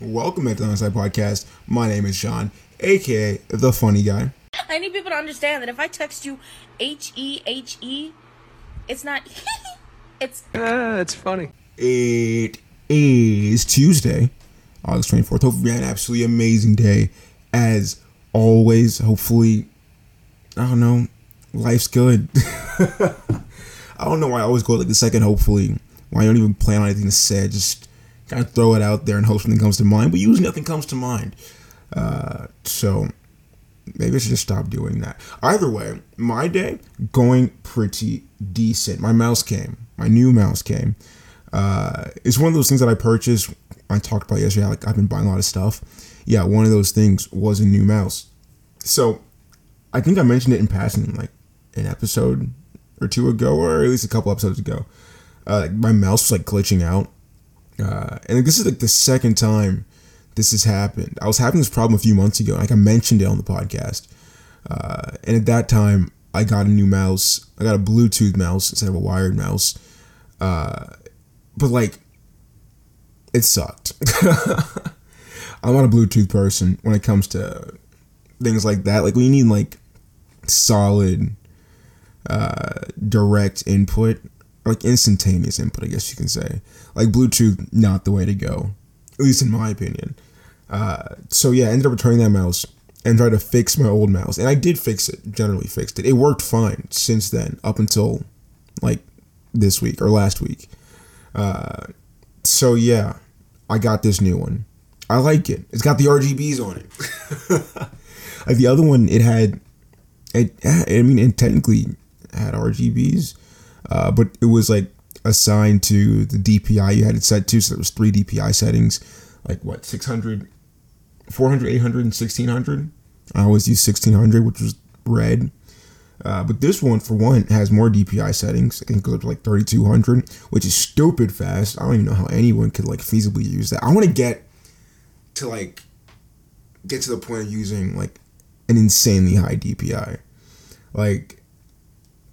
Welcome back to the Onside Podcast. My name is Sean, aka the Funny Guy. I need people to understand that if I text you H E H E, it's not. it's Ah, it's funny. It is Tuesday, August 24th. Hopefully, you had an absolutely amazing day. As always, hopefully, I don't know, life's good. I don't know why I always go like the second hopefully. Why I don't even plan on anything to say. I just of throw it out there and hope something comes to mind. But usually nothing comes to mind. Uh, so maybe I should just stop doing that. Either way, my day going pretty decent. My mouse came. My new mouse came. Uh, it's one of those things that I purchased. I talked about yesterday. Like I've been buying a lot of stuff. Yeah, one of those things was a new mouse. So I think I mentioned it in passing, like an episode or two ago, or at least a couple episodes ago. Uh, my mouse was like glitching out, uh, and this is like the second time this has happened. I was having this problem a few months ago. Like I mentioned it on the podcast, uh, and at that time I got a new mouse. I got a Bluetooth mouse instead of a wired mouse. Uh, but like, it sucked. I'm not a Bluetooth person when it comes to things like that. Like we need like solid, uh, direct input, like instantaneous input, I guess you can say. Like Bluetooth, not the way to go, at least in my opinion. Uh, so yeah, I ended up returning that mouse and tried to fix my old mouse, and I did fix it. Generally fixed it. It worked fine since then, up until like this week or last week. Uh, so yeah, I got this new one. I like it. It's got the RGBs on it. like the other one, it had, it. I mean, it technically had RGBs, uh, but it was like assigned to the DPI you had it set to. So there was three DPI settings, like what 600, 400, 800, and 1600. I always use 1600, which was red. Uh, but this one, for one, has more DPI settings. I think it goes up to like 3200, which is stupid fast. I don't even know how anyone could like feasibly use that. I want to get to like get to the point of using like an insanely high DPI. Like,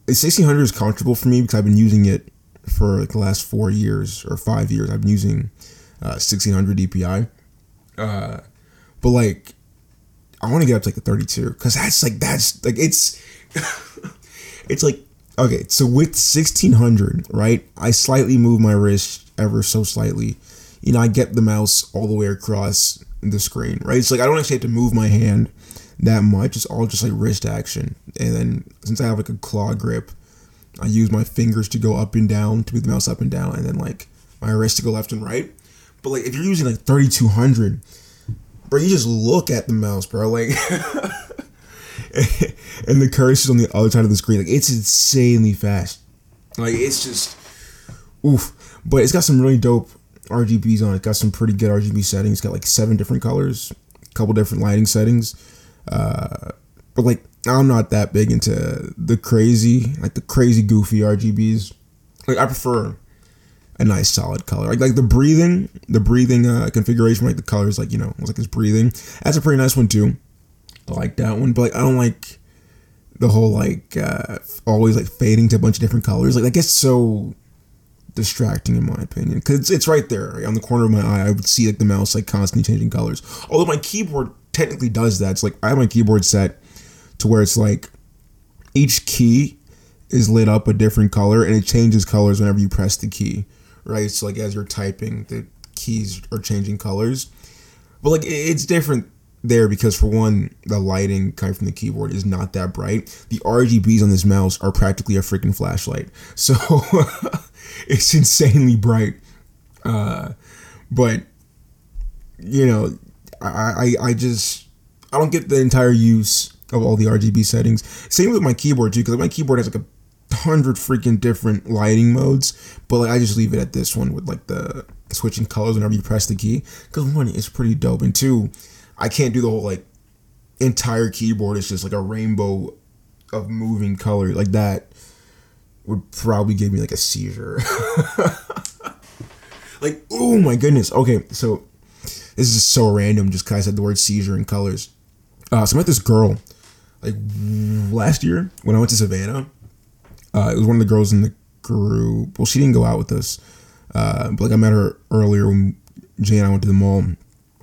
1600 is comfortable for me because I've been using it for like the last four years or five years. I've been using uh, 1600 DPI. Uh, but like, I want to get up to like a 32 because that's like that's like it's it's like okay. So with 1600, right? I slightly move my wrist ever so slightly. You know, I get the mouse all the way across the screen, right? It's like I don't actually have to move my hand that much. It's all just like wrist action. And then since I have like a claw grip, I use my fingers to go up and down to move the mouse up and down, and then like my wrist to go left and right. But like if you're using like 3200, bro, you just look at the mouse, bro. Like, and the cursor's on the other side of the screen. Like it's insanely fast. Like it's just oof. But it's got some really dope RGBs on it. Got some pretty good RGB settings. It's got like seven different colors, a couple different lighting settings. Uh, but like I'm not that big into the crazy, like the crazy goofy RGBs. Like I prefer a nice solid color. Like like the breathing, the breathing uh, configuration, like the colors, like you know, like it's breathing. That's a pretty nice one too. I like that one, but like I don't like the whole like uh, always like fading to a bunch of different colors. Like that gets so distracting in my opinion because it's, it's right there on the corner of my eye. I would see like the mouse like constantly changing colors. Although my keyboard technically does that. It's like I have my keyboard set to where it's like each key is lit up a different color and it changes colors whenever you press the key. Right? So like as you're typing, the keys are changing colors. But like it's different there because for one, the lighting coming from the keyboard is not that bright. The RGBs on this mouse are practically a freaking flashlight. So it's insanely bright. Uh, but you know, I, I I just I don't get the entire use of all the RGB settings. Same with my keyboard too, because my keyboard has like a hundred freaking different lighting modes. But like I just leave it at this one with like the switching colors whenever you press the key. Because one, it's pretty dope, and two, I can't do the whole like entire keyboard. It's just like a rainbow of moving color like that. Would probably give me like a seizure. like, oh my goodness. Okay, so this is just so random just because I said the word seizure and colors. Uh, so I met this girl like last year when I went to Savannah. Uh, it was one of the girls in the group. Well, she didn't go out with us, uh, but like I met her earlier when Jay and I went to the mall,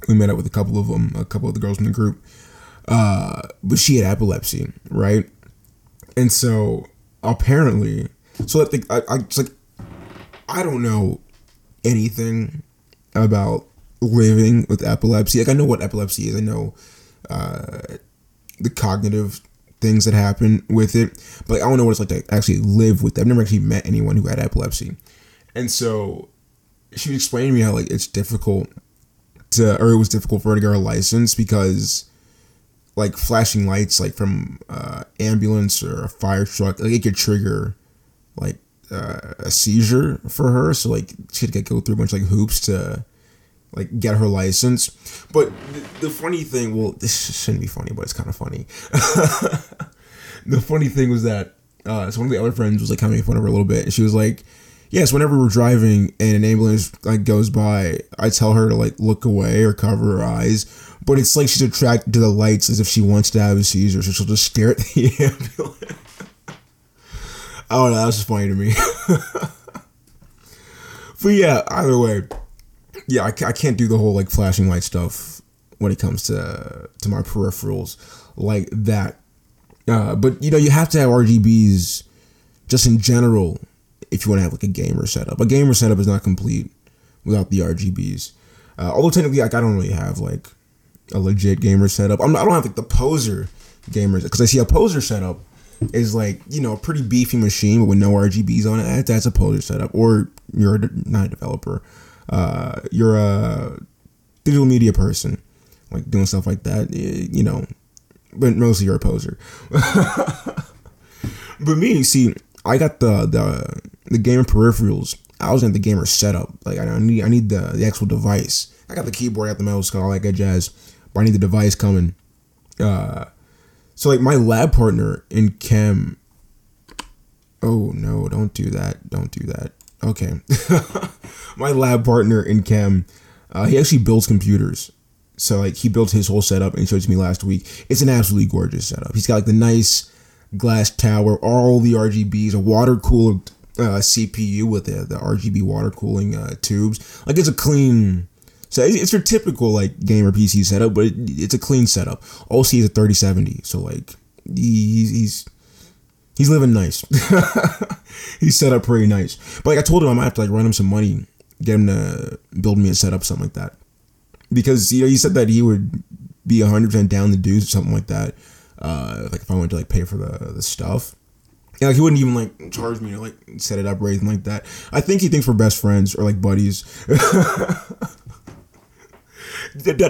we met up with a couple of them, a couple of the girls in the group. Uh, but she had epilepsy, right? And so apparently, so I think I, I like I don't know anything about living with epilepsy. Like I know what epilepsy is. I know uh, the cognitive things that happen with it, but like, I don't know what it's like to actually live with. It. I've never actually met anyone who had epilepsy, and so she was explaining to me how like it's difficult to, or it was difficult for her to get her license because like flashing lights, like from uh, ambulance or a fire truck, like it could trigger like uh, a seizure for her. So like she had to go through a bunch of like hoops to like get her license. But the, the funny thing, well, this shouldn't be funny, but it's kind of funny. the funny thing was that uh, so one of the other friends was like making fun of her a little bit, and she was like, "Yes, whenever we're driving and an ambulance like goes by, I tell her to like look away or cover her eyes." But it's like she's attracted to the lights as if she wants to have a seizure, so she'll just stare at the ambulance. Don't know. That was just funny to me. but yeah, either way, yeah, I, I can't do the whole like flashing light stuff when it comes to to my peripherals like that. Uh, but you know, you have to have RGBs just in general if you want to have like a gamer setup. A gamer setup is not complete without the RGBs. Uh, although technically, like I don't really have like a legit gamer setup. I'm, I don't have like the poser gamers because I see a poser setup is like you know a pretty beefy machine but with no RGBs on it. That's a poser setup. Or you're not a developer. Uh, you're a digital media person, like doing stuff like that. Eh, you know, but mostly you're a poser. but me, see, I got the the the gamer peripherals. I was in the gamer setup. Like I need I need the the actual device. I got the keyboard, I got the mouse, got all that good jazz. But I need the device coming. Uh, so like my lab partner in chem. Oh no! Don't do that! Don't do that. Okay. my lab partner in chem, uh, he actually builds computers. So like he built his whole setup and showed it to me last week. It's an absolutely gorgeous setup. He's got like the nice glass tower, all the RGBs, a water cooled uh, CPU with the, the RGB water cooling uh, tubes. Like it's a clean. So it's your typical like gamer PC setup, but it, it's a clean setup. OC is a 3070, so like he, he's he's living nice. he's set up pretty nice. But like I told him, I might have to like run him some money, get him to build me a setup, something like that. Because you know he said that he would be 100 percent down to do something like that. Uh, like if I wanted to like pay for the the stuff. Yeah, like he wouldn't even like charge me to like set it up or anything like that. I think he thinks we're best friends or like buddies.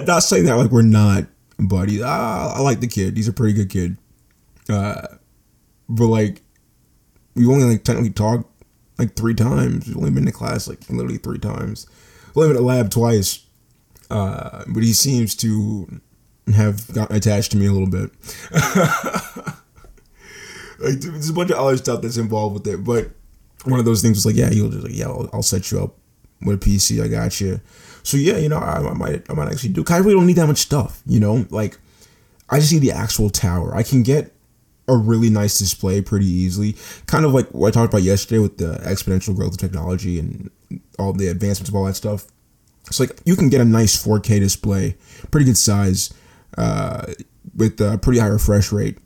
not saying that like we're not buddies. I, I like the kid. He's a pretty good kid. Uh, but like we've only like technically talked like three times. We've only been to class like literally three times. We've only been to lab twice. Uh, but he seems to have gotten attached to me a little bit. like there's a bunch of other stuff that's involved with it, but one of those things was like, yeah, he'll just like, yeah, I'll, I'll set you up with a PC. I got you. So yeah, you know, I, I might, I might actually do. Cause I really don't need that much stuff. You know, like I just need the actual tower. I can get a really nice display pretty easily. Kind of like what I talked about yesterday with the exponential growth of technology and all the advancements of all that stuff. It's like you can get a nice 4K display, pretty good size, uh, with a pretty high refresh rate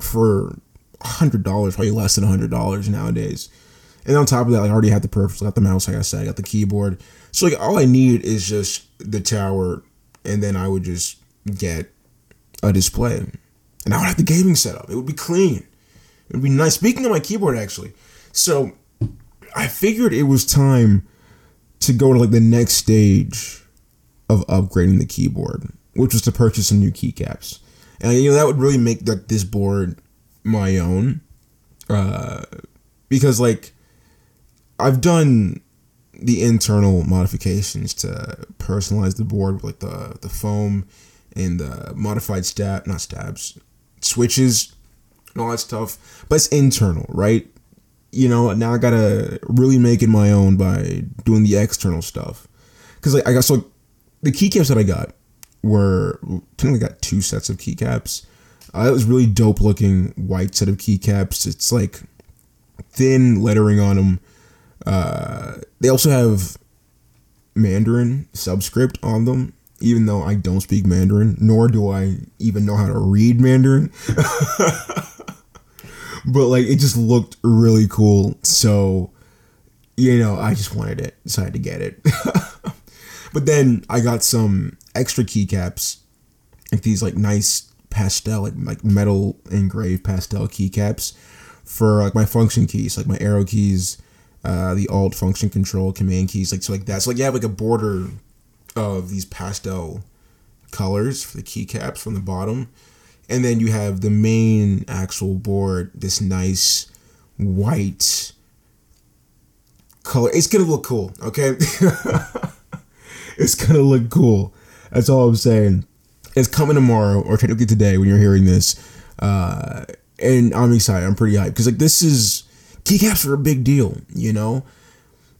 for hundred dollars, probably less than hundred dollars nowadays. And on top of that, I already have the peripherals, I got the mouse, like I said, I got the keyboard. So like all I need is just the tower, and then I would just get a display, and I would have the gaming setup. It would be clean. It would be nice. Speaking of my keyboard, actually, so I figured it was time to go to like the next stage of upgrading the keyboard, which was to purchase some new keycaps. And you know that would really make like this board my own, uh, because like I've done the internal modifications to personalize the board with like the the foam and the modified stab not stabs switches and all that stuff but it's internal right? You know now i gotta really make it my own by doing the external stuff. Because like i got so the keycaps that i got were technically got two sets of keycaps. Uh, it was really dope looking white set of keycaps. It's like thin lettering on them uh, they also have Mandarin subscript on them, even though I don't speak Mandarin, nor do I even know how to read Mandarin. but like it just looked really cool. So, you know, I just wanted it, decided to get it. but then I got some extra keycaps, like these like nice pastel, like like metal engraved pastel keycaps for like my function keys, like my arrow keys, uh, the alt function control command keys, like so like that. So like you have like a border of these pastel colors for the keycaps from the bottom. And then you have the main actual board this nice white color. It's gonna look cool okay? It's gonna look cool. That's all i'm saying. It's coming tomorrow or technically today when you're hearing this. Uh and i'm excited. I'm pretty hyped. Because like this is keycaps are a big deal you know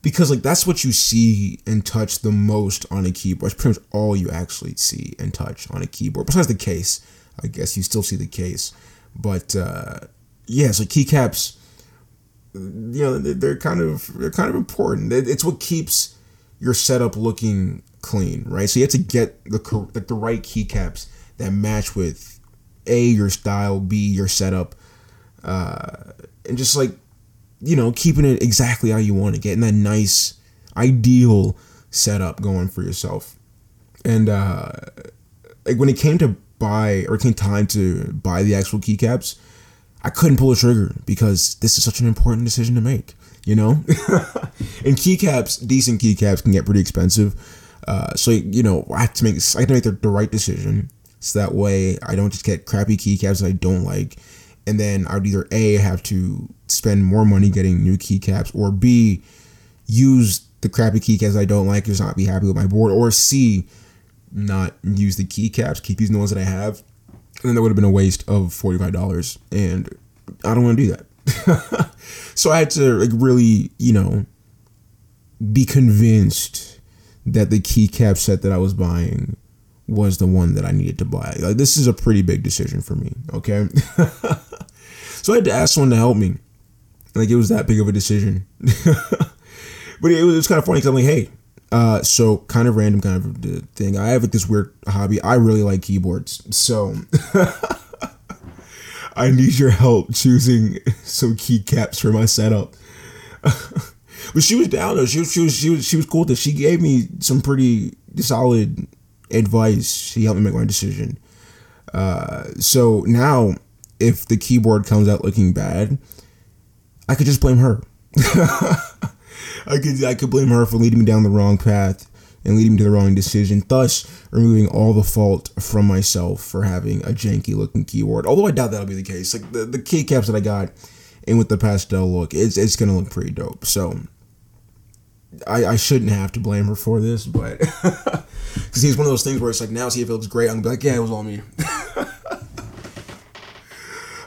because like that's what you see and touch the most on a keyboard. It's pretty much all you actually see and touch on a keyboard. Besides the case, I guess you still see the case, but uh, yeah, so keycaps, you know, they're kind of they're kind of important. It's what keeps your setup looking clean, right? So you have to get the like the right keycaps that match with a your style, b your setup, uh, and just like you know, keeping it exactly how you want it, getting that nice, ideal setup going for yourself. And uh, like when it came to buy or it came time to buy the actual keycaps, I couldn't pull a trigger because this is such an important decision to make. You know, and keycaps, decent keycaps can get pretty expensive. Uh, so you know, I have to make I have to make the, the right decision, so that way I don't just get crappy keycaps that I don't like, and then I would either a have to spend more money getting new keycaps, or B, use the crappy keycaps I don't like, just not be happy with my board, or C, not use the keycaps, keep using the ones that I have. And then that would have been a waste of $45. And I don't want to do that. so I had to like really, you know, be convinced that the keycap set that I was buying was the one that I needed to buy. Like this is a pretty big decision for me, okay? so I had to ask someone to help me. Like it was that big of a decision. but it was, it was kind of funny because I'm like, hey, uh, so kind of random kind of thing. I have like this weird hobby. I really like keyboards, so I need your help choosing some keycaps for my setup. but she was down though. She was she was she was she was cool. That she gave me some pretty solid advice. She helped me make my decision. Uh, so now, if the keyboard comes out looking bad, I could just blame her. I could I could blame her for leading me down the wrong path and leading me to the wrong decision, thus removing all the fault from myself for having a janky looking keyboard. Although I doubt that'll be the case. Like the, the keycaps that I got and with the pastel look, it's it's gonna look pretty dope. So I, I shouldn't have to blame her for this, but because he's one of those things where it's like now see if it looks great, I'm gonna be like, yeah, it was all me.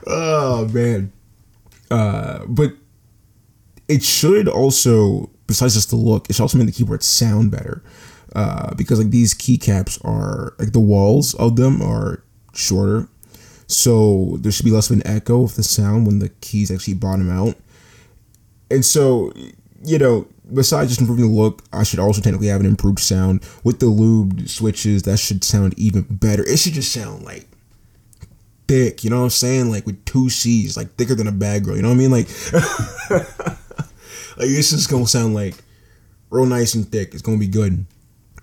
oh man. Uh, but it should also, besides just the look, it should also make the keyboard sound better. Uh, because like these keycaps are like the walls of them are shorter, so there should be less of an echo of the sound when the keys actually bottom out. And so, you know, besides just improving the look, I should also technically have an improved sound with the lubed switches. That should sound even better. It should just sound like thick, you know what I'm saying? Like with two C's, like thicker than a bad girl, you know what I mean? Like, like this is gonna sound like real nice and thick. It's gonna be good.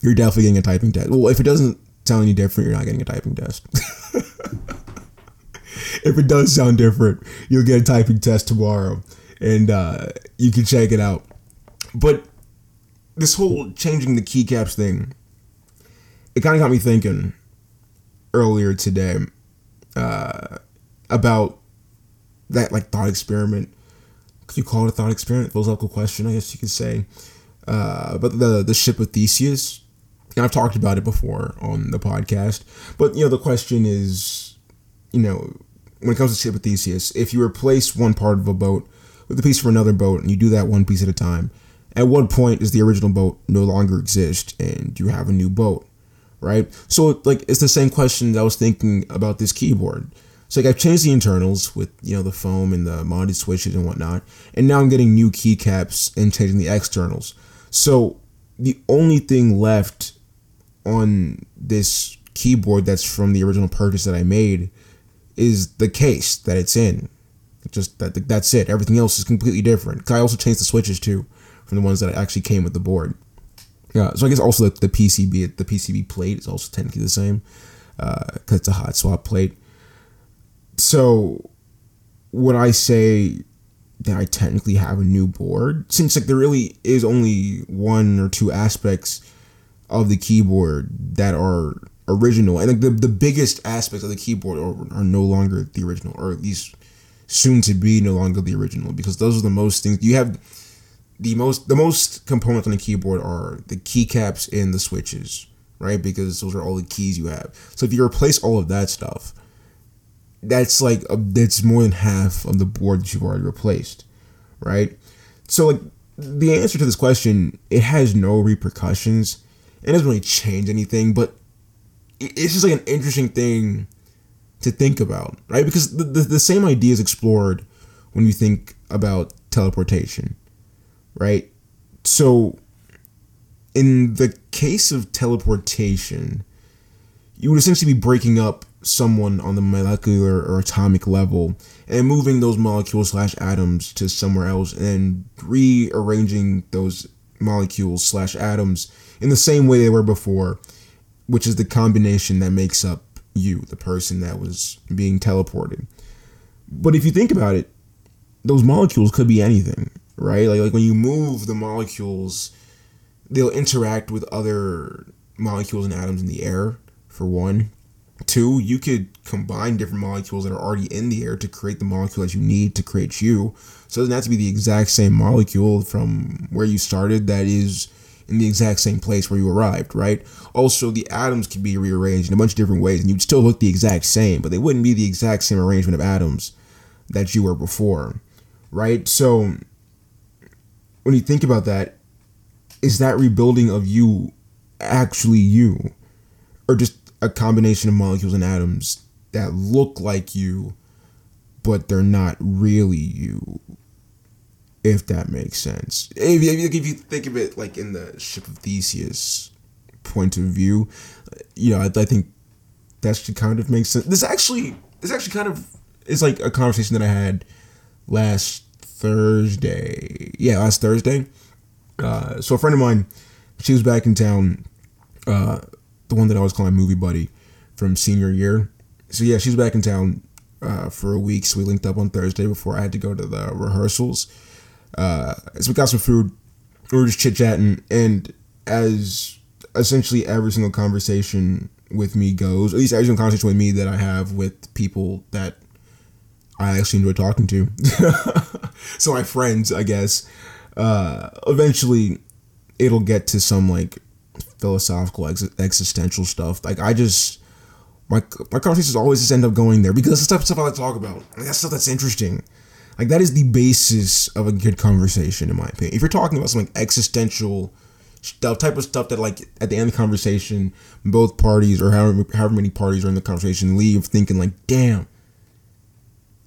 You're definitely getting a typing test. Well, if it doesn't sound any different, you're not getting a typing test. if it does sound different, you'll get a typing test tomorrow, and uh, you can check it out. But this whole changing the keycaps thing, it kind of got me thinking earlier today uh, about that like thought experiment. Could you call it a thought experiment? Philosophical question, I guess you could say. Uh, but the the ship of Theseus. And I've talked about it before on the podcast. But you know, the question is, you know, when it comes to ship of Theseus, if you replace one part of a boat with a piece from another boat, and you do that one piece at a time, at what point does the original boat no longer exist and you have a new boat? right? So like it's the same question that I was thinking about this keyboard. So like I've changed the internals with you know the foam and the modded switches and whatnot, and now I'm getting new keycaps and changing the externals. So the only thing left on this keyboard that's from the original purchase that I made is the case that it's in. Just that that's it. Everything else is completely different. I also changed the switches too the ones that actually came with the board. Yeah, so I guess also the, the PCB the PCB plate is also technically the same because uh, it's a hot swap plate. So would I say that I technically have a new board since like there really is only one or two aspects of the keyboard that are original and like the, the biggest aspects of the keyboard are, are no longer the original or at least soon to be no longer the original because those are the most things you have the most the most components on the keyboard are the keycaps and the switches right? Because those are all the keys you have. So if you replace all of that stuff that's like a, that's more than half of the board that you've already replaced right? So like the answer to this question it has no repercussions. It doesn't really change anything but it's just like an interesting thing to think about right? Because the, the, the same idea is explored when you think about teleportation right so in the case of teleportation you would essentially be breaking up someone on the molecular or atomic level and moving those molecules slash atoms to somewhere else and rearranging those molecules slash atoms in the same way they were before, which is the combination that makes up you, the person that was being teleported. But if you think about it, those molecules could be anything, right? Like like when you move the molecules, they'll interact with other molecules and atoms in the air for one Two, you could combine different molecules that are already in the air to create the molecule that you need to create you. So it doesn't have to be the exact same molecule from where you started that is in the exact same place where you arrived, right? Also, the atoms can be rearranged in a bunch of different ways and you'd still look the exact same, but they wouldn't be the exact same arrangement of atoms that you were before, right? So when you think about that, is that rebuilding of you actually you? Or just a combination of molecules and atoms that look like you, but they're not really you. If that makes sense. If, if, if you think of it like in the ship of Theseus point of view, you know, I, I think that should kind of make sense. This actually, this actually kind of is like a conversation that I had last Thursday. Yeah, last Thursday. Uh, so a friend of mine, she was back in town uh, the one that I was calling movie buddy from senior year. So yeah, she's back in town uh, for a week. So we linked up on Thursday before I had to go to the rehearsals. Uh, so we got some food. We were just chit chatting, and as essentially every single conversation with me goes, at least every single conversation with me that I have with people that I actually enjoy talking to. so my friends, I guess. Uh, eventually, it'll get to some like philosophical ex- existential stuff. Like I just my my conversations always just end up going there because that's the stuff I like to talk about. Like that's stuff that's interesting. Like that is the basis of a good conversation, in my opinion. If you're talking about some like existential stuff, type of stuff that like at the end of the conversation, both parties or however however many parties are in the conversation leave thinking like, damn,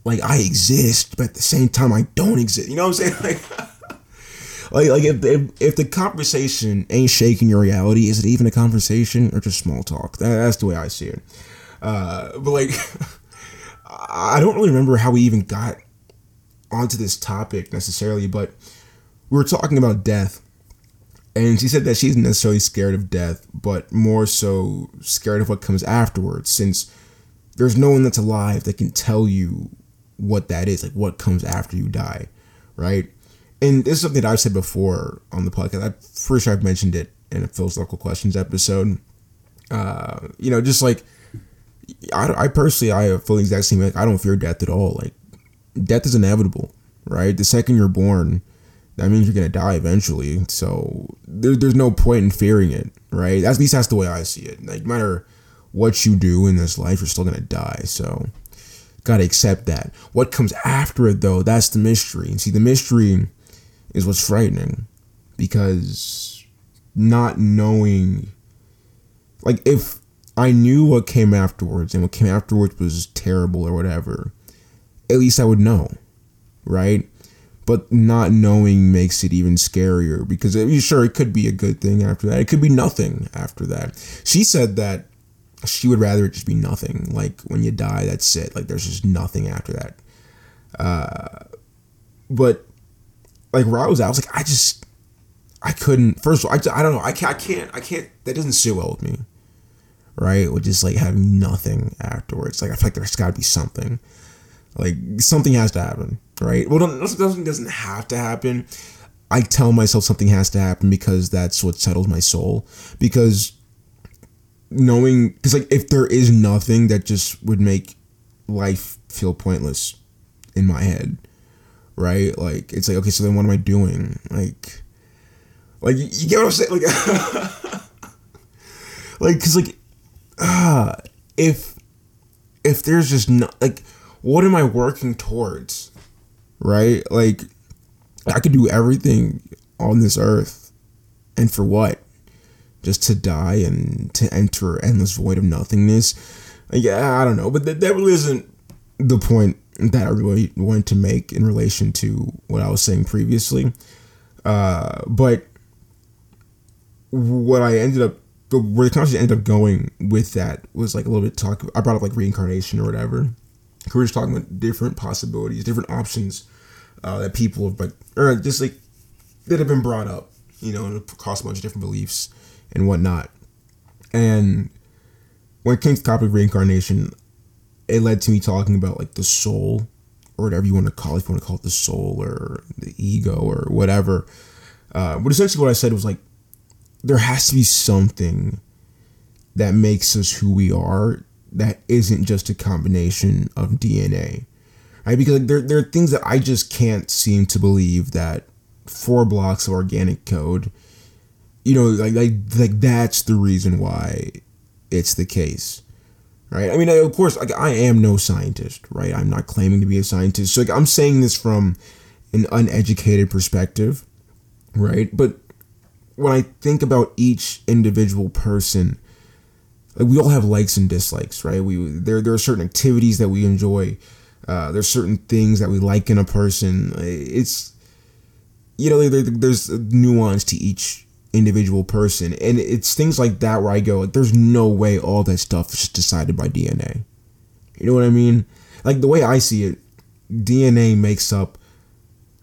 like I exist, but at the same time I don't exist. You know what I'm saying? Like like like if, if, if the conversation ain't shaking your reality, is it even a conversation or just small talk? That, that's the way I see it. Uh, but like, I don't really remember how we even got onto this topic necessarily, but we were talking about death. And she said that she's necessarily scared of death, but more so scared of what comes afterwards, since there's no one that's alive that can tell you what that is, like what comes after you die, right? and this is something that I've said before on the podcast. I'm pretty sure I've mentioned it in a philosophical questions episode. Uh, you know, just like I, I personally, I feel the exact same. Like I don't fear death at all. Like death is inevitable, right? The second you're born, that means you're gonna die eventually. So there, there's no point in fearing it, right? At least that's the way I see it. Like no matter what you do in this life, you're still gonna die. So gotta accept that. What comes after it, though, that's the mystery. And see, the mystery is what's frightening because not knowing like if I knew what came afterwards and what came afterwards was terrible or whatever, at least I would know, right? but not knowing makes it even scarier because sure it could be a good thing after that. It could be nothing after that. She said that she would rather it just be nothing. Like when you die, that's it. Like there's just nothing after that. Uh, but like where I was, at, I was like, I just, I couldn't. First of all, I, I don't know. I can't. I can't. I can't. That doesn't sit well with me, right? With just like having nothing afterwards. Like I feel like there's got to be something. Like something has to happen, right? Well, something doesn't have to happen. I tell myself something has to happen because that's what settles my soul. Because knowing, because like if there is nothing that just would make life feel pointless in my head, right? Like it's like okay, so then what am I doing? Like, like you, get what I'm saying? Like, like because like, ah, uh, if if there's just not like, what am I working towards? Right? Like, I could do everything on this earth, and for what? Just to die and to enter endless void of nothingness. Yeah, I don't know, but that, that really isn't the point that I really wanted to make in relation to what I was saying previously. Uh, but what I ended up, where the conversation ended up going with that was like a little bit talk. I brought up like reincarnation or whatever. We were just talking about different possibilities, different options uh, that people have, but or just like that have been brought up, you know, across a bunch of different beliefs and whatnot. And when it came to the topic reincarnation, it led to me talking about like the soul or whatever you want to call it, if you want to call it the soul or the ego or whatever. Uh, but essentially, what I said was like, there has to be something that makes us who we are that isn't just a combination of DNA, right? Because like, there, there are things that I just can't seem to believe that four blocks of organic code, you know, like like like that's the reason why it's the case right? I mean, of course, like I am no scientist, right? I'm not claiming to be a scientist. So like, I'm saying this from an uneducated perspective, right? But when I think about each individual person, like we all have likes and dislikes, right? We there there are certain activities that we enjoy. Uh, there's certain things that we like in a person. It's you know there, there's nuance to each individual person. And it's things like that where I go, like, there's no way all that stuff is just decided by DNA. You know what I mean? Like the way I see it, DNA makes up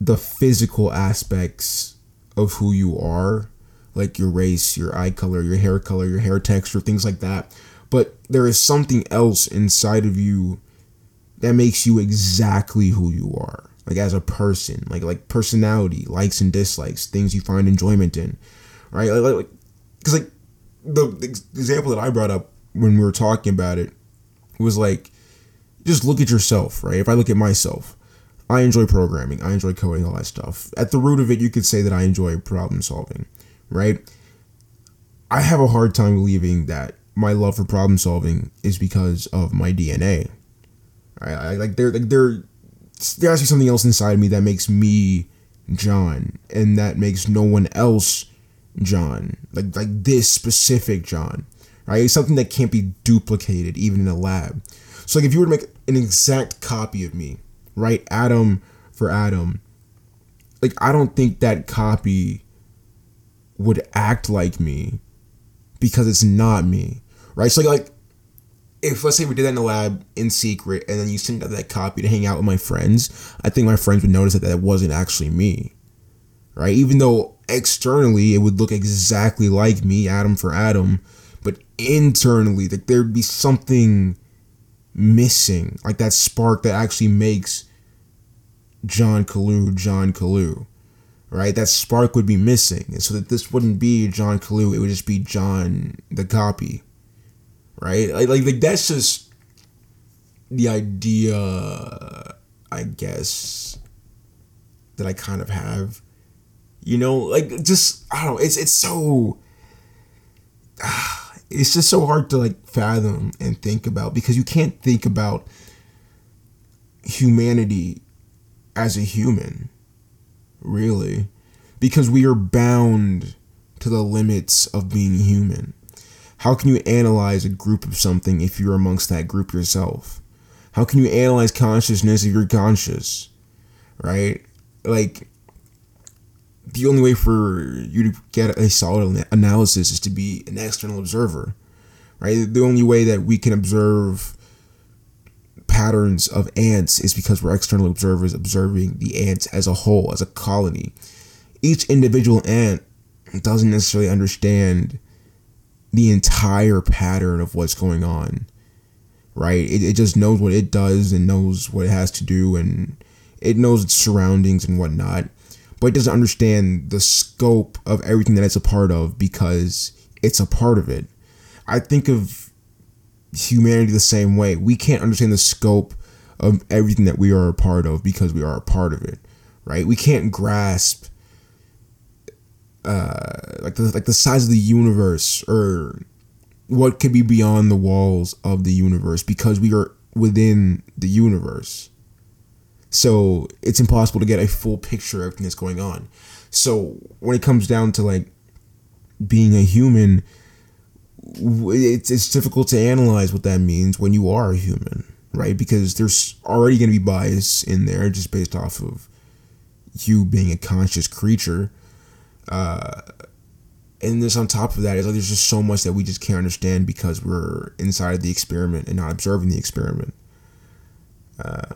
the physical aspects of who you are, like your race, your eye color, your hair color, your hair texture, things like that. But there is something else inside of you that makes you exactly who you are. Like as a person, like like personality, likes and dislikes, things you find enjoyment in right? Like, because like, the, the example that I brought up when we were talking about it was like, just look at yourself, right? If I look at myself, I enjoy programming, I enjoy coding, all that stuff. At the root of it, you could say that I enjoy problem solving, right? I have a hard time believing that my love for problem solving is because of my DNA. I, I like there like there there has to be something else inside me that makes me John, and that makes no one else John, like like this specific John, right? It's something that can't be duplicated even in a lab. So like if you were to make an exact copy of me, right, atom for atom, like I don't think that copy would act like me because it's not me, right? So like, like if let's say we did that in the lab in secret and then you send out that copy to hang out with my friends, I think my friends would notice that that wasn't actually me, right? Even though externally it would look exactly like me, atom for atom, but internally, like there'd be something missing, like that spark that actually makes John Kalu John Kalu, right? That spark would be missing, and so that this wouldn't be John Kalu, it would just be John the copy, right? Like, like, like that's just the idea, I guess, that I kind of have you know, like just I don't know. It's it's so. it's just so hard to like fathom and think about because you can't think about humanity as a human, really, because we are bound to the limits of being human. How can you analyze a group of something if you're amongst that group yourself? How can you analyze consciousness if you're conscious? Right? like the only way for you to get a solid analysis is to be an external observer, right? The only way that we can observe patterns of ants is because we're external observers observing the ants as a whole, as a colony. Each individual ant doesn't necessarily understand the entire pattern of what's going on, right? It, it just knows what it does and knows what it has to do and it knows its surroundings and whatnot but it doesn't understand the scope of everything that it's a part of because it's a part of it. I think of humanity the same way. We can't understand the scope of everything that we are a part of because we are a part of it, right? We can't grasp uh, like the like the size of the universe or what could be beyond the walls of the universe because we are within the universe. So it's impossible to get a full picture of everything that's going on. So when it comes down to like being a human, it's, it's difficult to analyze what that means when you are a human, right? Because there's already going to be bias in there just based off of you being a conscious creature. Uh, and this on top of that is like there's just so much that we just can't understand because we're inside of the experiment and not observing the experiment. Uh,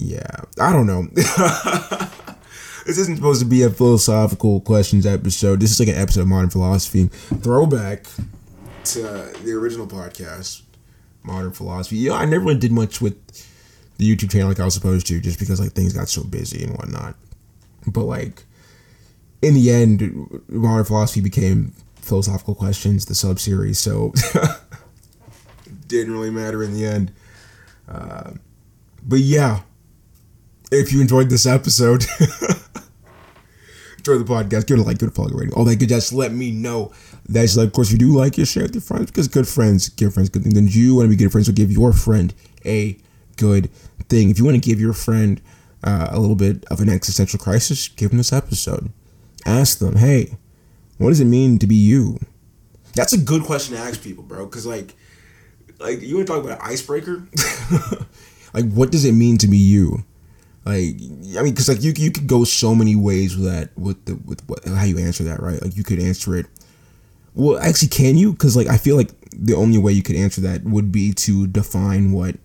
yeah, I don't know. this isn't supposed to be a philosophical questions episode. This is like an episode of modern philosophy throwback to the original podcast, modern philosophy. Yeah, I never really did much with the YouTube channel like I was supposed to, just because like things got so busy and whatnot. But like in the end, modern philosophy became philosophical questions, the sub series. So didn't really matter in the end. Uh, but yeah, if you enjoyed this episode, enjoy the podcast, give it a like, give it a follow, rating, all that good. Just let me know. That's like, of course, if you do like it, share with your friends because good friends give friends good things. And you want to be good friends, so give your friend a good thing. If you want to give your friend uh, a little bit of an existential crisis, give them this episode. Ask them, hey, what does it mean to be you? That's a good question to ask people, bro. Because like, like you want to talk about an icebreaker? like, what does it mean to be you? Like, I mean, because like you you could go so many ways with that with the with what how you answer that, right? Like you could answer it. Well, actually, can you? Because like I feel like the only way you could answer that would be to define what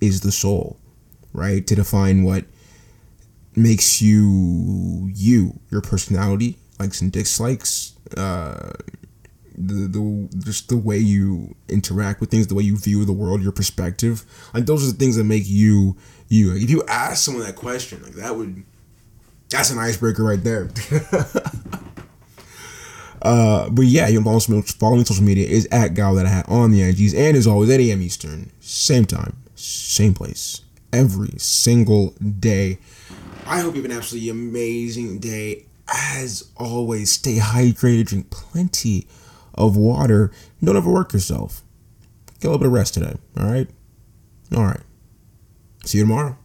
is the soul, right? To define what makes you you, your personality, likes and dislikes, uh, the the just the way you interact with things, the way you view the world, your perspective. Like those are the things that make you you. If you ask someone that question, like that would that's an icebreaker right there. uh, but yeah, you follow, follow me on social media is at Gal that I had on the IGs, and as always at AM Eastern, same time, same place, every single day. I hope you have an absolutely amazing day. As always, stay hydrated, drink plenty of water. Don't overwork yourself. Get a little bit of rest today. All right. All right. See you tomorrow.